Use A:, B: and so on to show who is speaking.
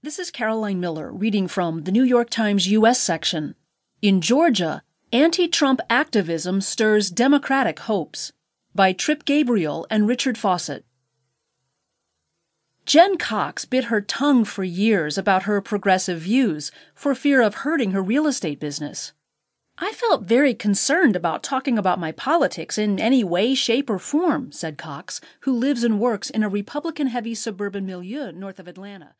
A: This is Caroline Miller reading from the New York Times U.S. section. In Georgia, anti Trump activism stirs Democratic hopes by Trip Gabriel and Richard Fausset. Jen Cox bit her tongue for years about her progressive views for fear of hurting her real estate business. I felt very concerned about talking about my politics in any way, shape, or form, said Cox, who lives and works in a Republican heavy suburban milieu north of Atlanta.